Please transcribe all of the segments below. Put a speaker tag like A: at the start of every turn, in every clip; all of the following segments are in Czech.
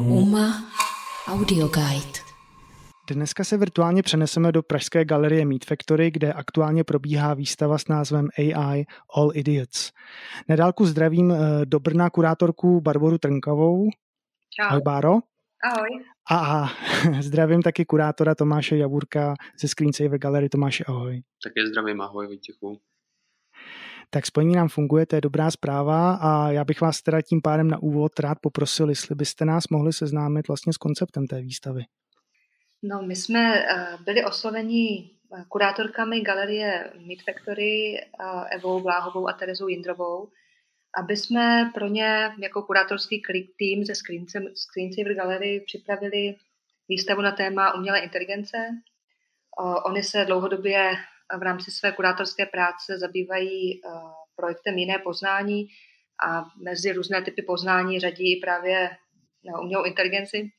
A: UMA Audio Guide. Dneska se virtuálně přeneseme do pražské galerie Meat Factory, kde aktuálně probíhá výstava s názvem AI All Idiots. Nedálku zdravím eh, do Brna kurátorku Barboru Trnkovou.
B: Čau.
A: Ahoj Báro.
B: Ahoj.
A: A, a zdravím taky kurátora Tomáše Javurka ze Screensaver Gallery. Tomáše, ahoj.
C: Také zdravím, ahoj Vojtěchu
A: tak spojení nám funguje, to je dobrá zpráva a já bych vás teda tím pádem na úvod rád poprosil, jestli byste nás mohli seznámit vlastně s konceptem té výstavy.
B: No, my jsme eh, byli osloveni eh, kurátorkami galerie Meat Factory eh, Evou Bláhovou a Terezou Jindrovou, aby jsme pro ně jako kurátorský tým ze Screensaver Gallery připravili výstavu na téma umělé inteligence. Oni se dlouhodobě v rámci své kurátorské práce zabývají eh, projektem jiné poznání a mezi různé typy poznání řadí právě umělou inteligenci.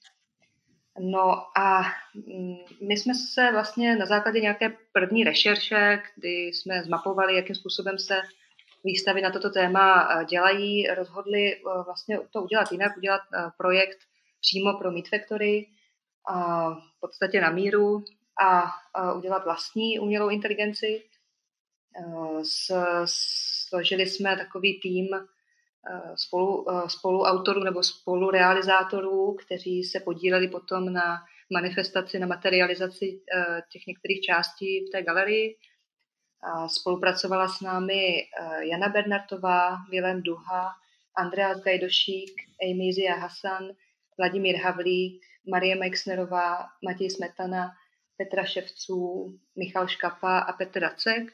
B: No a mm, my jsme se vlastně na základě nějaké první rešerše, kdy jsme zmapovali, jakým způsobem se výstavy na toto téma eh, dělají, rozhodli eh, vlastně to udělat jinak, udělat projekt přímo pro Meat Factory, v podstatě na míru, a, udělat vlastní umělou inteligenci. složili jsme takový tým spolu, spoluautorů nebo spolurealizátorů, kteří se podíleli potom na manifestaci, na materializaci těch některých částí v té galerii. Spolupracovala s námi Jana Bernartová, Vilém Duha, Andreas Gajdošík, Amy Zia Hasan, Vladimír Havlík, Marie Meixnerová, Matěj Smetana Petra Ševců, Michal Škapa a Petr Racek,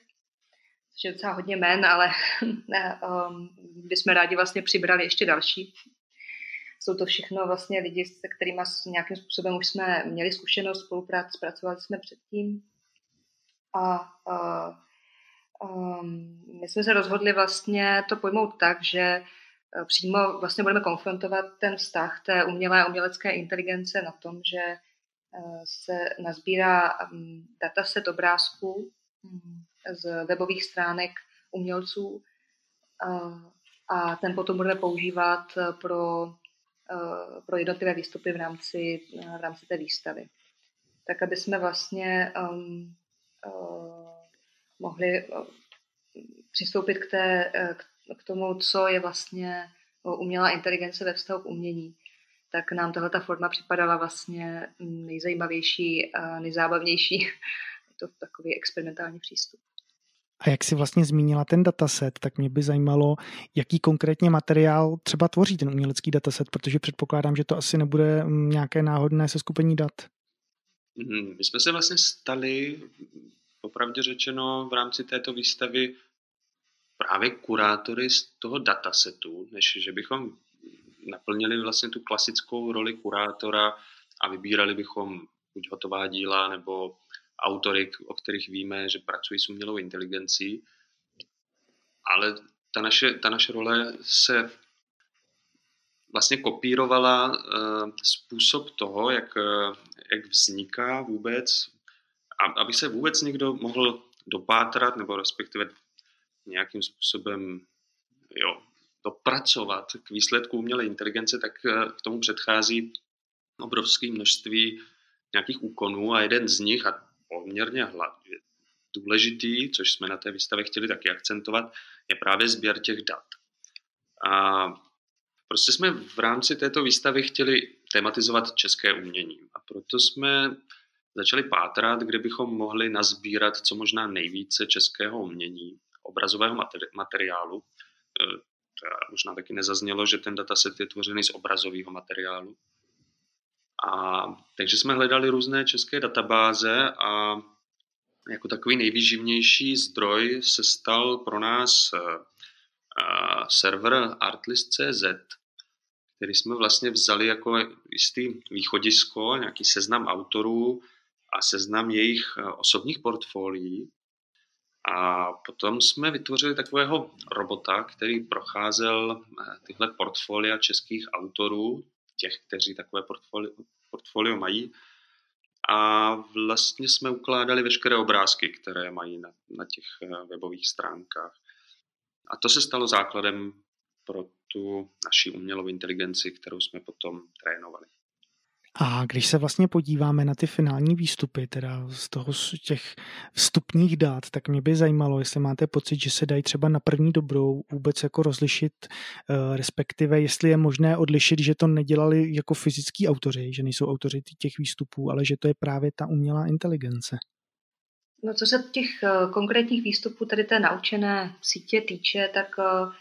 B: což je docela hodně men, ale um, bychom rádi vlastně přibrali ještě další. Jsou to všechno vlastně lidi, se kterými nějakým způsobem už jsme měli zkušenost, spolupráci, pracovali jsme předtím. A uh, um, my jsme se rozhodli vlastně to pojmout tak, že eh, přímo vlastně budeme konfrontovat ten vztah té umělé umělecké inteligence na tom, že se nazbírá mm, dataset obrázků mm, z webových stránek umělců a ten potom budeme používat pro, pro jednotlivé výstupy v rámci, v rámci té výstavy. Tak, aby jsme vlastně um, uh, mohli přistoupit k, té, k tomu, co je vlastně umělá inteligence ve vztahu k umění tak nám tahle ta forma připadala vlastně nejzajímavější a nejzábavnější. Je to takový experimentální přístup.
A: A jak si vlastně zmínila ten dataset, tak mě by zajímalo, jaký konkrétně materiál třeba tvoří ten umělecký dataset, protože předpokládám, že to asi nebude nějaké náhodné seskupení dat.
C: Mhm, my jsme se vlastně stali, popravdě řečeno, v rámci této výstavy právě kurátory z toho datasetu, než že bychom naplnili vlastně tu klasickou roli kurátora a vybírali bychom buď hotová díla nebo autory, o kterých víme, že pracují s umělou inteligencí. Ale ta naše, ta naše role se vlastně kopírovala uh, způsob toho, jak, uh, jak vzniká vůbec, aby se vůbec někdo mohl dopátrat, nebo respektive nějakým způsobem jo, dopracovat k výsledku umělé inteligence, tak eh, k tomu předchází obrovské množství nějakých úkonů a jeden z nich, a poměrně důležitý, což jsme na té výstavě chtěli taky akcentovat, je právě sběr těch dat. A prostě jsme v rámci této výstavy chtěli tematizovat české umění. A proto jsme začali pátrat, kde bychom mohli nazbírat co možná nejvíce českého umění, obrazového materiálu. Eh, možná taky nezaznělo, že ten dataset je tvořený z obrazového materiálu. A, takže jsme hledali různé české databáze a jako takový nejvýživnější zdroj se stal pro nás uh, server artlist.cz, který jsme vlastně vzali jako jistý východisko, nějaký seznam autorů a seznam jejich e, osobních portfolií. A potom jsme vytvořili takového robota, který procházel eh, tyhle portfolia českých autorů, těch, kteří takové portfolio, portfolio mají. A vlastně jsme ukládali veškeré obrázky, které mají na, na těch eh, webových stránkách. A to se stalo základem pro tu naši umělou inteligenci, kterou jsme potom trénovali.
A: A když se vlastně podíváme na ty finální výstupy, teda z toho z těch vstupních dát, tak mě by zajímalo, jestli máte pocit, že se dají třeba na první dobrou vůbec jako rozlišit, eh, respektive jestli je možné odlišit, že to nedělali jako fyzický autoři, že nejsou autoři těch výstupů, ale že to je právě ta umělá inteligence.
B: No co se těch eh, konkrétních výstupů tady té naučené sítě týče, tak uh,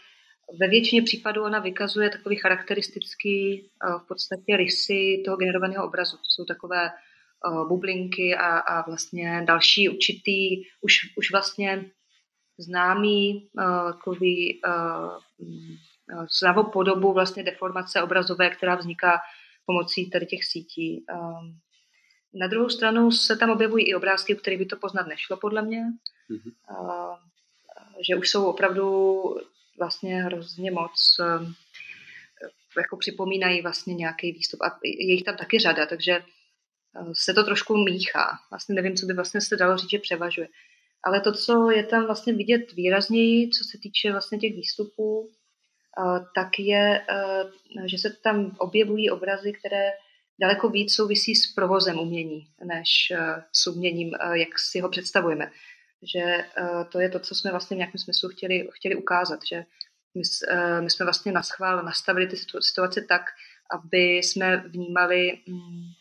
B: ve většině případů ona vykazuje takový charakteristický eh, v podstatě rysy toho generovaného obrazu. To jsou takové eh, bublinky a, a vlastně další určitý, už, už vlastně známý eh, takový známou podobu vlastně deformace obrazové, která vzniká pomocí tady těch sítí. Na druhou stranu se tam objevují i obrázky, které by to poznat nešlo, podle mě. Mm-hmm. Že už jsou opravdu vlastně hrozně moc ehm, jako připomínají vlastně nějaký výstup. A je jich tam taky řada, takže eh, se to trošku míchá. Vlastně nevím, co by vlastně se dalo říct, že převažuje. Ale to, co je tam vlastně vidět výrazněji, co se týče vlastně těch výstupů, eh, tak je, eh, že se tam objevují obrazy, které daleko víc souvisí s provozem umění, než s uměním, jak si ho představujeme že uh, to je to, co jsme vlastně v nějakém smyslu chtěli, chtěli ukázat, že my, uh, my jsme vlastně na schvál nastavili ty situace tak, aby jsme vnímali um,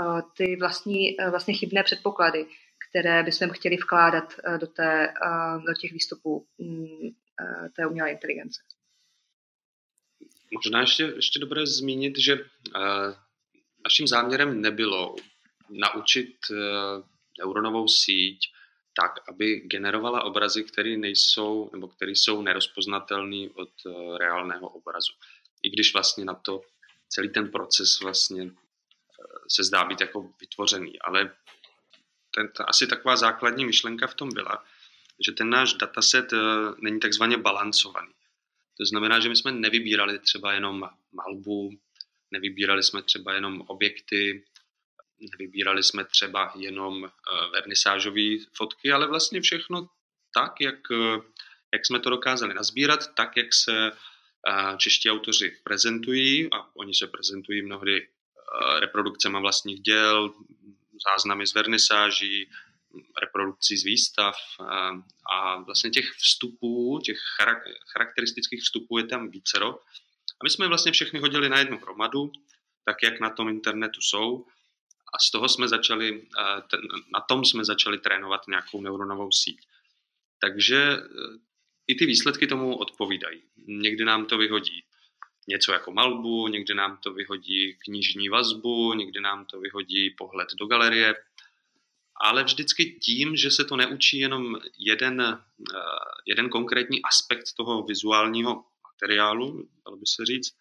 B: uh, ty vlastní, vlastně chybné předpoklady, které bychom chtěli vkládat do, té, do těch výstupů uh, té umělé inteligence.
C: Možná ještě, ještě dobré zmínit, že naším záměrem nebylo naučit neuronovou síť tak, aby generovala obrazy, které nejsou, nebo které jsou nerozpoznatelné od uh, reálného obrazu. I když vlastně na to celý ten proces vlastně uh, se zdá být jako vytvořený, ale ten, ta, asi taková základní myšlenka v tom byla, že ten náš dataset uh, není takzvaně balancovaný. To znamená, že my jsme nevybírali třeba jenom malbu, nevybírali jsme třeba jenom objekty, Vybírali jsme třeba jenom eh, vernisážové fotky, ale vlastně všechno tak, jak, eh, jak jsme to dokázali nazbírat, tak, jak se eh, čeští autoři prezentují a oni se prezentují mnohdy reprodukcemi vlastních děl, záznamy z vernisáží, reprodukcí z výstav a vlastně těch vstupů, těch charakteristických vstupů je tam vícero. A my jsme vlastně všechny hodili na jednu hromadu, tak jak na tom internetu jsou a z toho jsme začali, na tom jsme začali trénovat nějakou neuronovou síť. Takže e, i ty výsledky tomu odpovídají. Někdy nám to vyhodí něco jako malbu, někdy nám to vyhodí knižní vazbu, někdy nám to vyhodí pohled do galerie, ale vždycky tím, že se to neučí jenom jeden, e, jeden konkrétní aspekt toho vizuálního materiálu, dalo by se říct,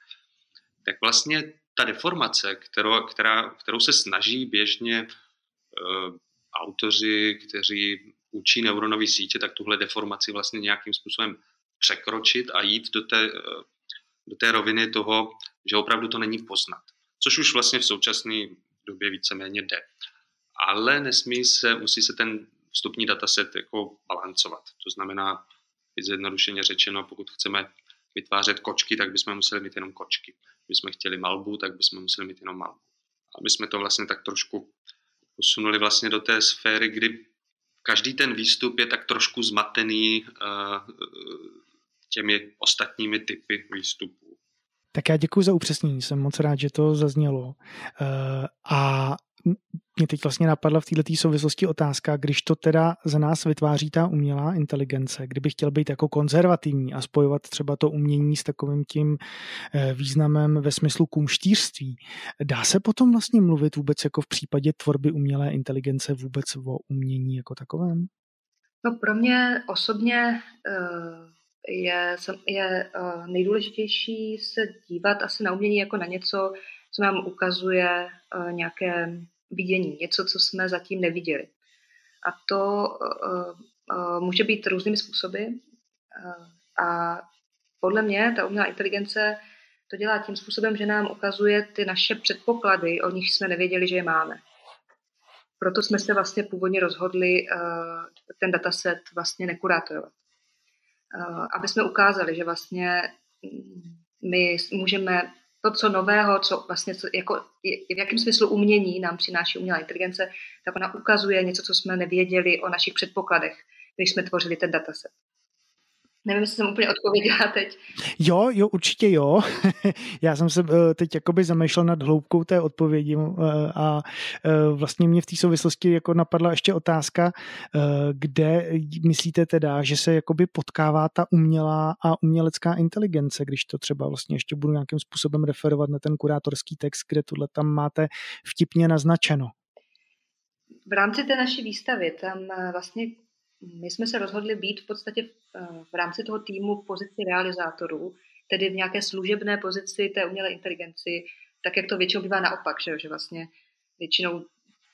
C: tak vlastně ta deformace, kterou, která, kterou se snaží běžně uh, autoři, kteří učí neuronové sítě, tak tuhle deformaci vlastně nějakým způsobem překročit a jít do té, uh, do té roviny toho, že opravdu to není poznat. Což už vlastně v současné době víceméně jde. Ale nesmí se, musí se ten vstupní dataset jako balancovat. To znamená, zjednodušeně řečeno, pokud chceme vytvářet kočky, tak bychom museli mít jenom kočky bychom chtěli malbu, tak bychom museli mít jenom malbu. Aby jsme to vlastně tak trošku posunuli vlastně do té sféry, kdy každý ten výstup je tak trošku zmatený uh, těmi ostatními typy výstupů.
A: Tak já děkuji za upřesnění, jsem moc rád, že to zaznělo. Uh, a mě teď vlastně napadla v této souvislosti otázka, když to teda za nás vytváří ta umělá inteligence, kdyby chtěl být jako konzervativní a spojovat třeba to umění s takovým tím eh, významem ve smyslu kumštířství, dá se potom vlastně mluvit vůbec jako v případě tvorby umělé inteligence vůbec o umění jako takovém?
B: No pro mě osobně eh, je, je eh, nejdůležitější se dívat asi na umění jako na něco, co nám ukazuje nějaké vidění, něco, co jsme zatím neviděli. A to uh, uh, může být různými způsoby. A podle mě ta umělá inteligence to dělá tím způsobem, že nám ukazuje ty naše předpoklady, o nich jsme nevěděli, že je máme. Proto jsme se vlastně původně rozhodli ten dataset vlastně nekurátorovat. Aby jsme ukázali, že vlastně my můžeme to, co nového, co vlastně, co, jako, v jakém smyslu umění nám přináší umělá inteligence, tak ona ukazuje něco, co jsme nevěděli o našich předpokladech, když jsme tvořili ten dataset. Nevím, jestli jsem úplně odpověděla teď.
A: Jo, jo, určitě jo. Já jsem se eh, teď jakoby zamýšlel nad hloubkou té odpovědi eh, a eh, vlastně mě v té souvislosti jako napadla ještě otázka, kde myslíte teda, že se jakoby potkává ta umělá a umělecká inteligence, když to třeba vlastně ještě budu nějakým způsobem referovat na ten kurátorský text, kde tohle tam máte vtipně naznačeno.
B: V rámci té naší výstavy tam vlastně my jsme se rozhodli být v podstatě v, eh, v rámci toho týmu v pozici realizátorů, tedy v nějaké služebné pozici té umělé inteligenci, tak jak to většinou bývá naopak, že, že vlastně většinou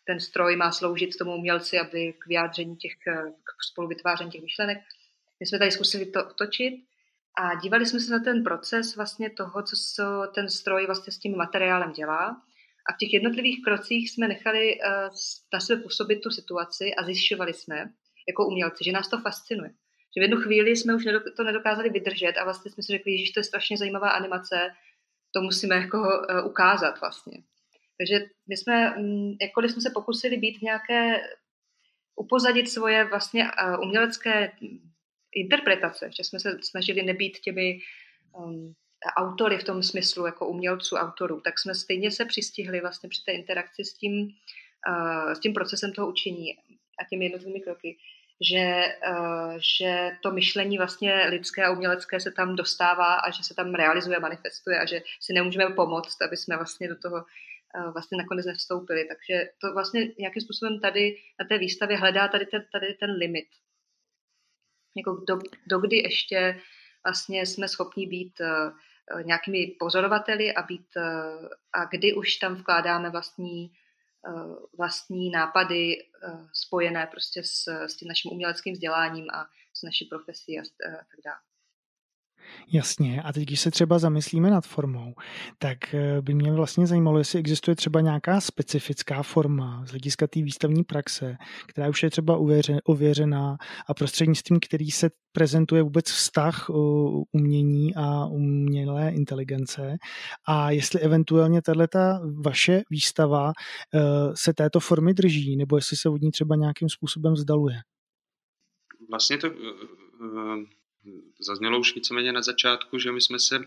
B: ten stroj má sloužit tomu umělci, aby k vyjádření těch, eh, k spoluvytváření těch myšlenek. My jsme tady zkusili to otočit a dívali jsme se na ten proces vlastně toho, co ten stroj vlastně s tím materiálem dělá. A v těch jednotlivých krocích jsme nechali eh, na sebe působit tu situaci a zjišťovali jsme, jako umělci, že nás to fascinuje. Že v jednu chvíli jsme už to nedokázali vydržet a vlastně jsme si řekli, že to je strašně zajímavá animace, to musíme jako uh, ukázat vlastně. Takže my jsme, um, jakkoliv jsme se pokusili být nějaké, upozadit svoje vlastně uh, umělecké interpretace, že jsme se snažili nebýt těmi um, autory v tom smyslu, jako umělců, autorů, tak jsme stejně se přistihli vlastně při té interakci s tím, uh, s tím procesem toho učení a těmi jednotlivými kroky, že, uh, že to myšlení vlastně lidské a umělecké se tam dostává a že se tam realizuje, manifestuje a že si nemůžeme pomoct, aby jsme vlastně do toho uh, vlastně nakonec nevstoupili. Takže to vlastně nějakým způsobem tady na té výstavě hledá tady ten, tady ten limit. Jako do, dokdy ještě vlastně jsme schopni být uh, nějakými pozorovateli a, být, a kdy už tam vkládáme vlastní Eh, vlastní nápady eh, spojené prostě s, s tím naším uměleckým vzděláním a s naší profesí a, a tak dále.
A: Jasně, a teď když se třeba zamyslíme nad formou, tak eh, by mě vlastně zajímalo, jestli existuje třeba nějaká specifická forma z hlediska té výstavní praxe, která už je třeba ověřená a prostřednictvím který se prezentuje vůbec vztah umění a umělé inteligence a jestli eventuálně tato vaše výstava eh, se této formy drží, nebo jestli se od ní třeba nějakým způsobem vzdaluje.
C: Vlastně to eh, zaznělo už víceméně na začátku, že my jsme se,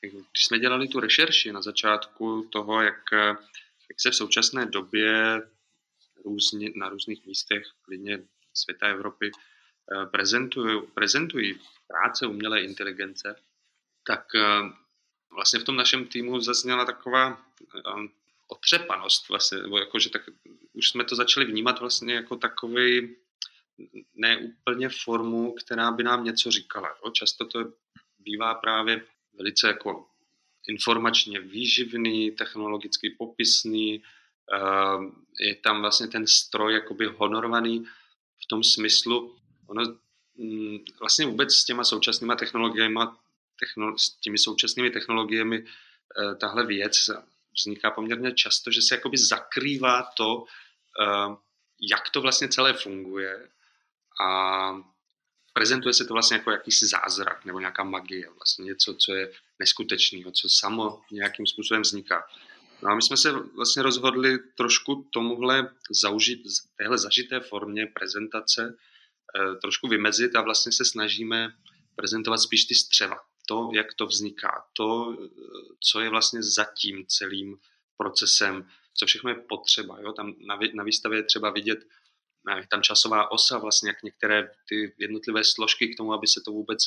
C: když jsme dělali tu rešerši na začátku toho, jak, jak se v současné době různě, na různých místech, klidně světa Evropy, eh, prezentují, prezentují práce umělé inteligence, tak eh, vlastně v tom našem týmu zazněla taková eh, otřepanost vlastně, nebo jako, že tak už jsme to začali vnímat vlastně jako takový ne úplně formu, která by nám něco říkala. Jo? Často to bývá právě velice jako informačně výživný, technologicky popisný, ehm, je tam vlastně ten stroj jakoby honorovaný v tom smyslu, ono mm, vlastně vůbec s těma současnýma technologiemi, s těmi současnými technologiemi eh, tahle věc vzniká poměrně často, že se jakoby zakrývá to, ehm, jak to vlastně celé funguje a prezentuje se to vlastně jako jakýsi zázrak nebo nějaká magie, vlastně něco, co je neskutečného, co samo nějakým způsobem vzniká. No a my jsme se vlastně rozhodli trošku tomuhle zaužit, téhle zažité formě prezentace eh, trošku vymezit a vlastně se snažíme prezentovat spíš ty střeva. To, jak to vzniká, to, eh, co je vlastně za tím celým procesem, co všechno je potřeba. Jo? Tam na, na výstavě je třeba vidět je tam časová osa, vlastně jak některé ty jednotlivé složky k tomu, aby se to vůbec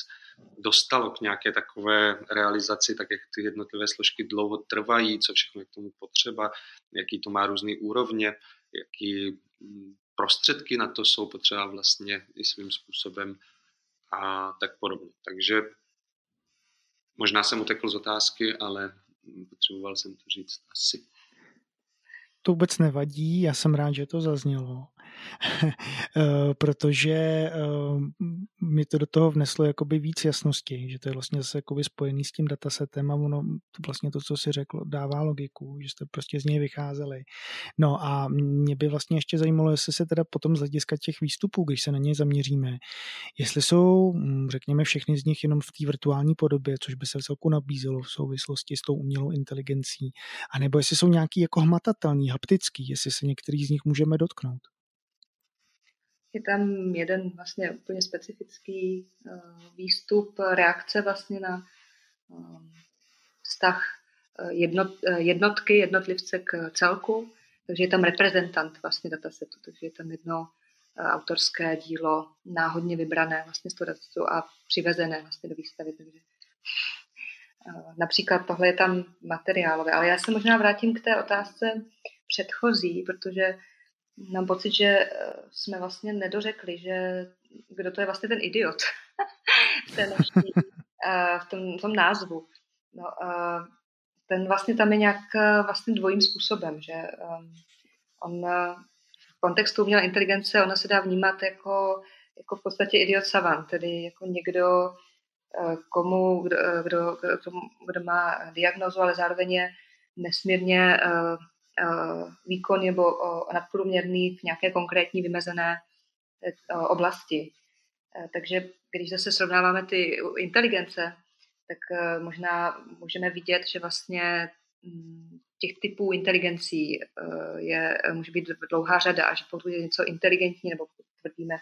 C: dostalo k nějaké takové realizaci, tak jak ty jednotlivé složky dlouho trvají, co všechno je k tomu potřeba, jaký to má různý úrovně, jaký mm, prostředky na to jsou potřeba vlastně i svým způsobem a tak podobně. Takže možná jsem utekl z otázky, ale potřeboval jsem to říct asi.
A: To vůbec nevadí, já jsem rád, že to zaznělo. Eh, protože eh, mi to do toho vneslo jakoby víc jasnosti, že to je vlastně zase jakoby spojený s tím datasetem a ono to vlastně to, co si řekl, dává logiku, že jste prostě z něj vycházeli. No a mě by vlastně ještě zajímalo, jestli se teda potom z hlediska těch výstupů, když se na ně zaměříme, jestli jsou, hm, řekněme, všechny z nich jenom v té virtuální podobě, což by se celku nabízelo v souvislosti s tou umělou inteligencí, anebo jestli jsou nějaký jako hmatatelný, haptický, jestli se některý z nich můžeme dotknout.
B: Je tam jeden vlastně úplně specifický uh, výstup, reakce vlastně na uh, vztah uh, jednot, jednotky, jednotlivce k celku, takže je tam reprezentant vlastně datasetu, takže je tam jedno autorské dílo náhodně vybrané vlastně z a přivezené vlastně do výstavy, takže Například tohle je tam materiálové, ale já se možná vrátím k té otázce předchozí, protože mám pocit, že eh, jsme vlastně nedořekli, že kdo to je vlastně ten idiot v, té naší, eh, v, tom, v tom názvu. No, ten vlastně tam je nějak eh, vlastně dvojím způsobem, že on v kontextu umělé inteligence ona se dá vnímat jako, jako v podstatě idiot savant, tedy jako někdo, komu, kdo, kdo, kdo, kdo má diagnozu, ale zároveň je nesmírně Eh, výkon nebo nadprůměrný v nějaké konkrétní vymezené eh, oblasti. Eh, takže když zase srovnáváme ty inteligence, tak možná můžeme vidět, že vlastně mm, těch typů inteligencí je, může být dlouhá řada a že pokud je něco inteligentní, nebo tvrdíme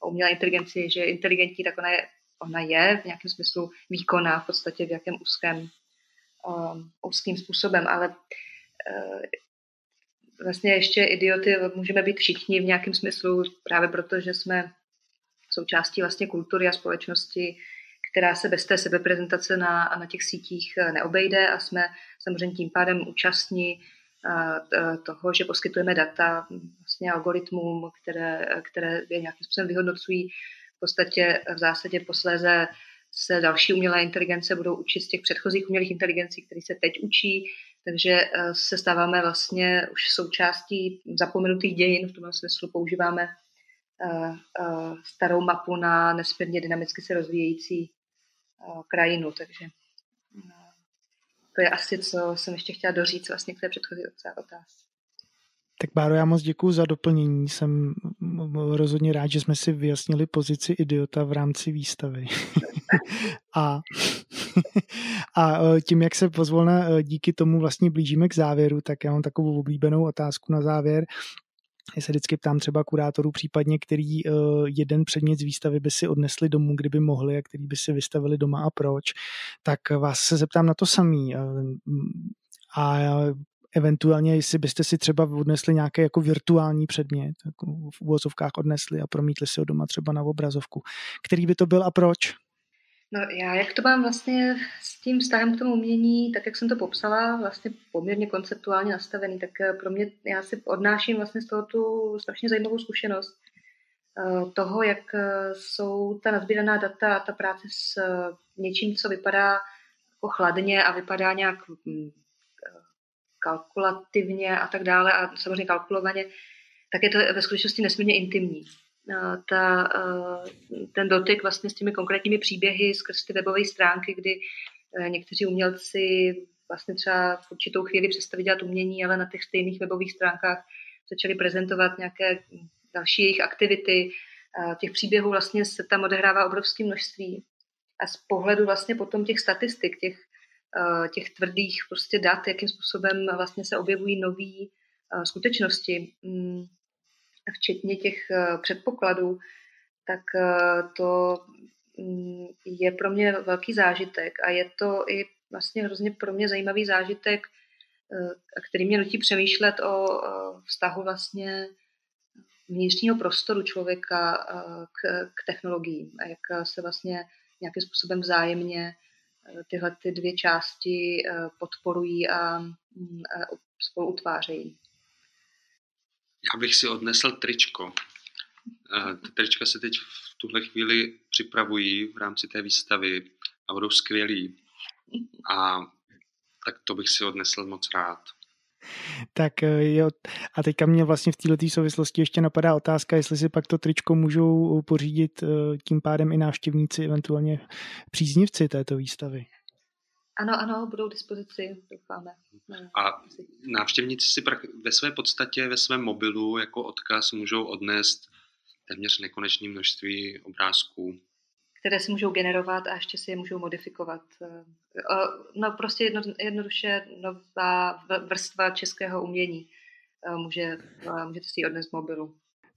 B: o umělé inteligenci, že je inteligentní, tak ona je, ona je v nějakém smyslu výkonná v podstatě v jakém úzkém, úzkým způsobem, ale vlastně ještě idioty můžeme být všichni v nějakém smyslu, právě proto, že jsme součástí vlastně kultury a společnosti, která se bez té sebeprezentace na, na těch sítích eh, neobejde a jsme samozřejmě tím pádem účastní eh, toho, že poskytujeme data vlastně algoritmům, které, které je nějakým způsobem vyhodnocují. V podstatě v zásadě posléze se další umělé inteligence budou učit z těch předchozích umělých inteligencí, které se teď učí, takže eh, se stáváme vlastně už součástí zapomenutých dějin, v tom smyslu používáme eh, eh, starou mapu na nesmírně dynamicky se rozvíjející krajinu, takže to je asi, co jsem ještě chtěla doříct vlastně k té předchozí otázce.
A: Tak Báro, já moc děkuji za doplnění. Jsem rozhodně rád, že jsme si vyjasnili pozici idiota v rámci výstavy. a, a e, tím, jak se pozvolna e, díky tomu vlastně blížíme k závěru, tak já mám takovou oblíbenou otázku na závěr. Já se vždycky ptám třeba kurátorů, případně který uh, jeden předmět z výstavy by si odnesli domů, kdyby mohli a který by si vystavili doma a proč, tak vás se zeptám na to samý. A eventuálně, jestli byste si třeba odnesli nějaký jako virtuální předmět, jako v úvozovkách odnesli a promítli si ho doma třeba na obrazovku. Který by to byl a proč?
B: No já, jak to mám vlastně s tím vztahem k tomu umění, tak jak jsem to popsala, vlastně poměrně konceptuálně nastavený, tak eh, pro mě, já si odnáším vlastně z toho tu strašně zajímavou zkušenost eh, toho, jak eh, jsou ta nazbíraná data a ta práce s něčím, co vypadá jako chladně a vypadá nějak hm, kalkulativně a tak dále a samozřejmě kalkulovaně, tak je to ve skutečnosti nesmírně intimní. Ta, ten dotyk vlastně s těmi konkrétními příběhy skrz ty webové stránky, kdy e, někteří umělci vlastně třeba v určitou chvíli přestali dělat umění, ale na těch stejných webových stránkách začali prezentovat nějaké další jejich aktivity. Těch příběhů vlastně se tam odehrává obrovské množství. A z pohledu vlastně potom těch statistik, těch Eh, těch tvrdých prostě dat, jakým způsobem vlastně se objevují nové eh, skutečnosti, mm, včetně těch eh, předpokladů, tak to mm, je pro mě velký zážitek a je to i vlastně hrozně pro mě zajímavý zážitek, který mě nutí přemýšlet o vztahu vlastně vnitřního prostoru člověka k, k technologiím a jak se vlastně nějakým způsobem vzájemně tyhle ty dvě části eh, podporují a, mm, spolu utvářejí.
C: Já bych si odnesl tričko. Eh, ty trička se teď v tuhle chvíli připravují v rámci té výstavy a budou skvělí. A tak to bych si odnesl moc rád.
A: Tak eh, jo, a teďka mě vlastně v této souvislosti ještě napadá otázka, jestli si pak to tričko můžou pořídit eh, tím pádem i návštěvníci, eventuálně příznivci této výstavy.
B: Ano, ano, budou k dispozici, doufáme.
C: A návštěvníci si ve své podstatě, ve svém mobilu jako odkaz můžou odnést téměř nekonečné množství obrázků.
B: Které si můžou generovat a ještě si je můžou modifikovat. Eh, no prostě jedno, jednoduše nová vrstva českého umění. Eh, může, eh, můžete si ji odnést z mobilu.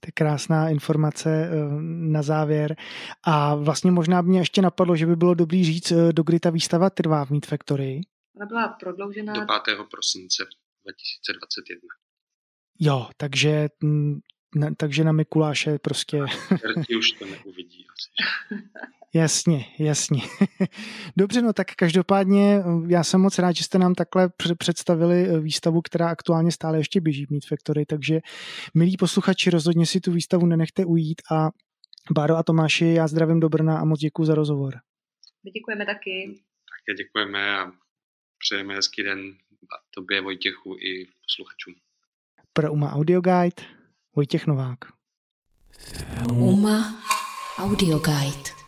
A: To je krásná informace na závěr. A vlastně možná by mě ještě napadlo, že by bylo dobrý říct, do kdy ta výstava trvá v Meat Factory.
B: Ona byla prodloužena...
C: Do 5. prosince 2021.
A: Jo, takže mm, na, takže na Mikuláše prostě...
C: Už to neuvidí asi.
A: Jasně, jasně. Dobře, no tak každopádně já jsem moc rád, že jste nám takhle představili eh, výstavu, která aktuálně stále ještě běží v Meat Factory, takže milí posluchači, rozhodně si tu výstavu nenechte ujít a Báro a Tomáši, já zdravím do Brna a moc děkuji za rozhovor.
B: My děkujeme taky.
C: Také děkujeme a přejeme hezký den tobě, Vojtěchu i posluchačům.
A: Pro UMA Audio Guide Vojtěch Novák. UMA Audio Guide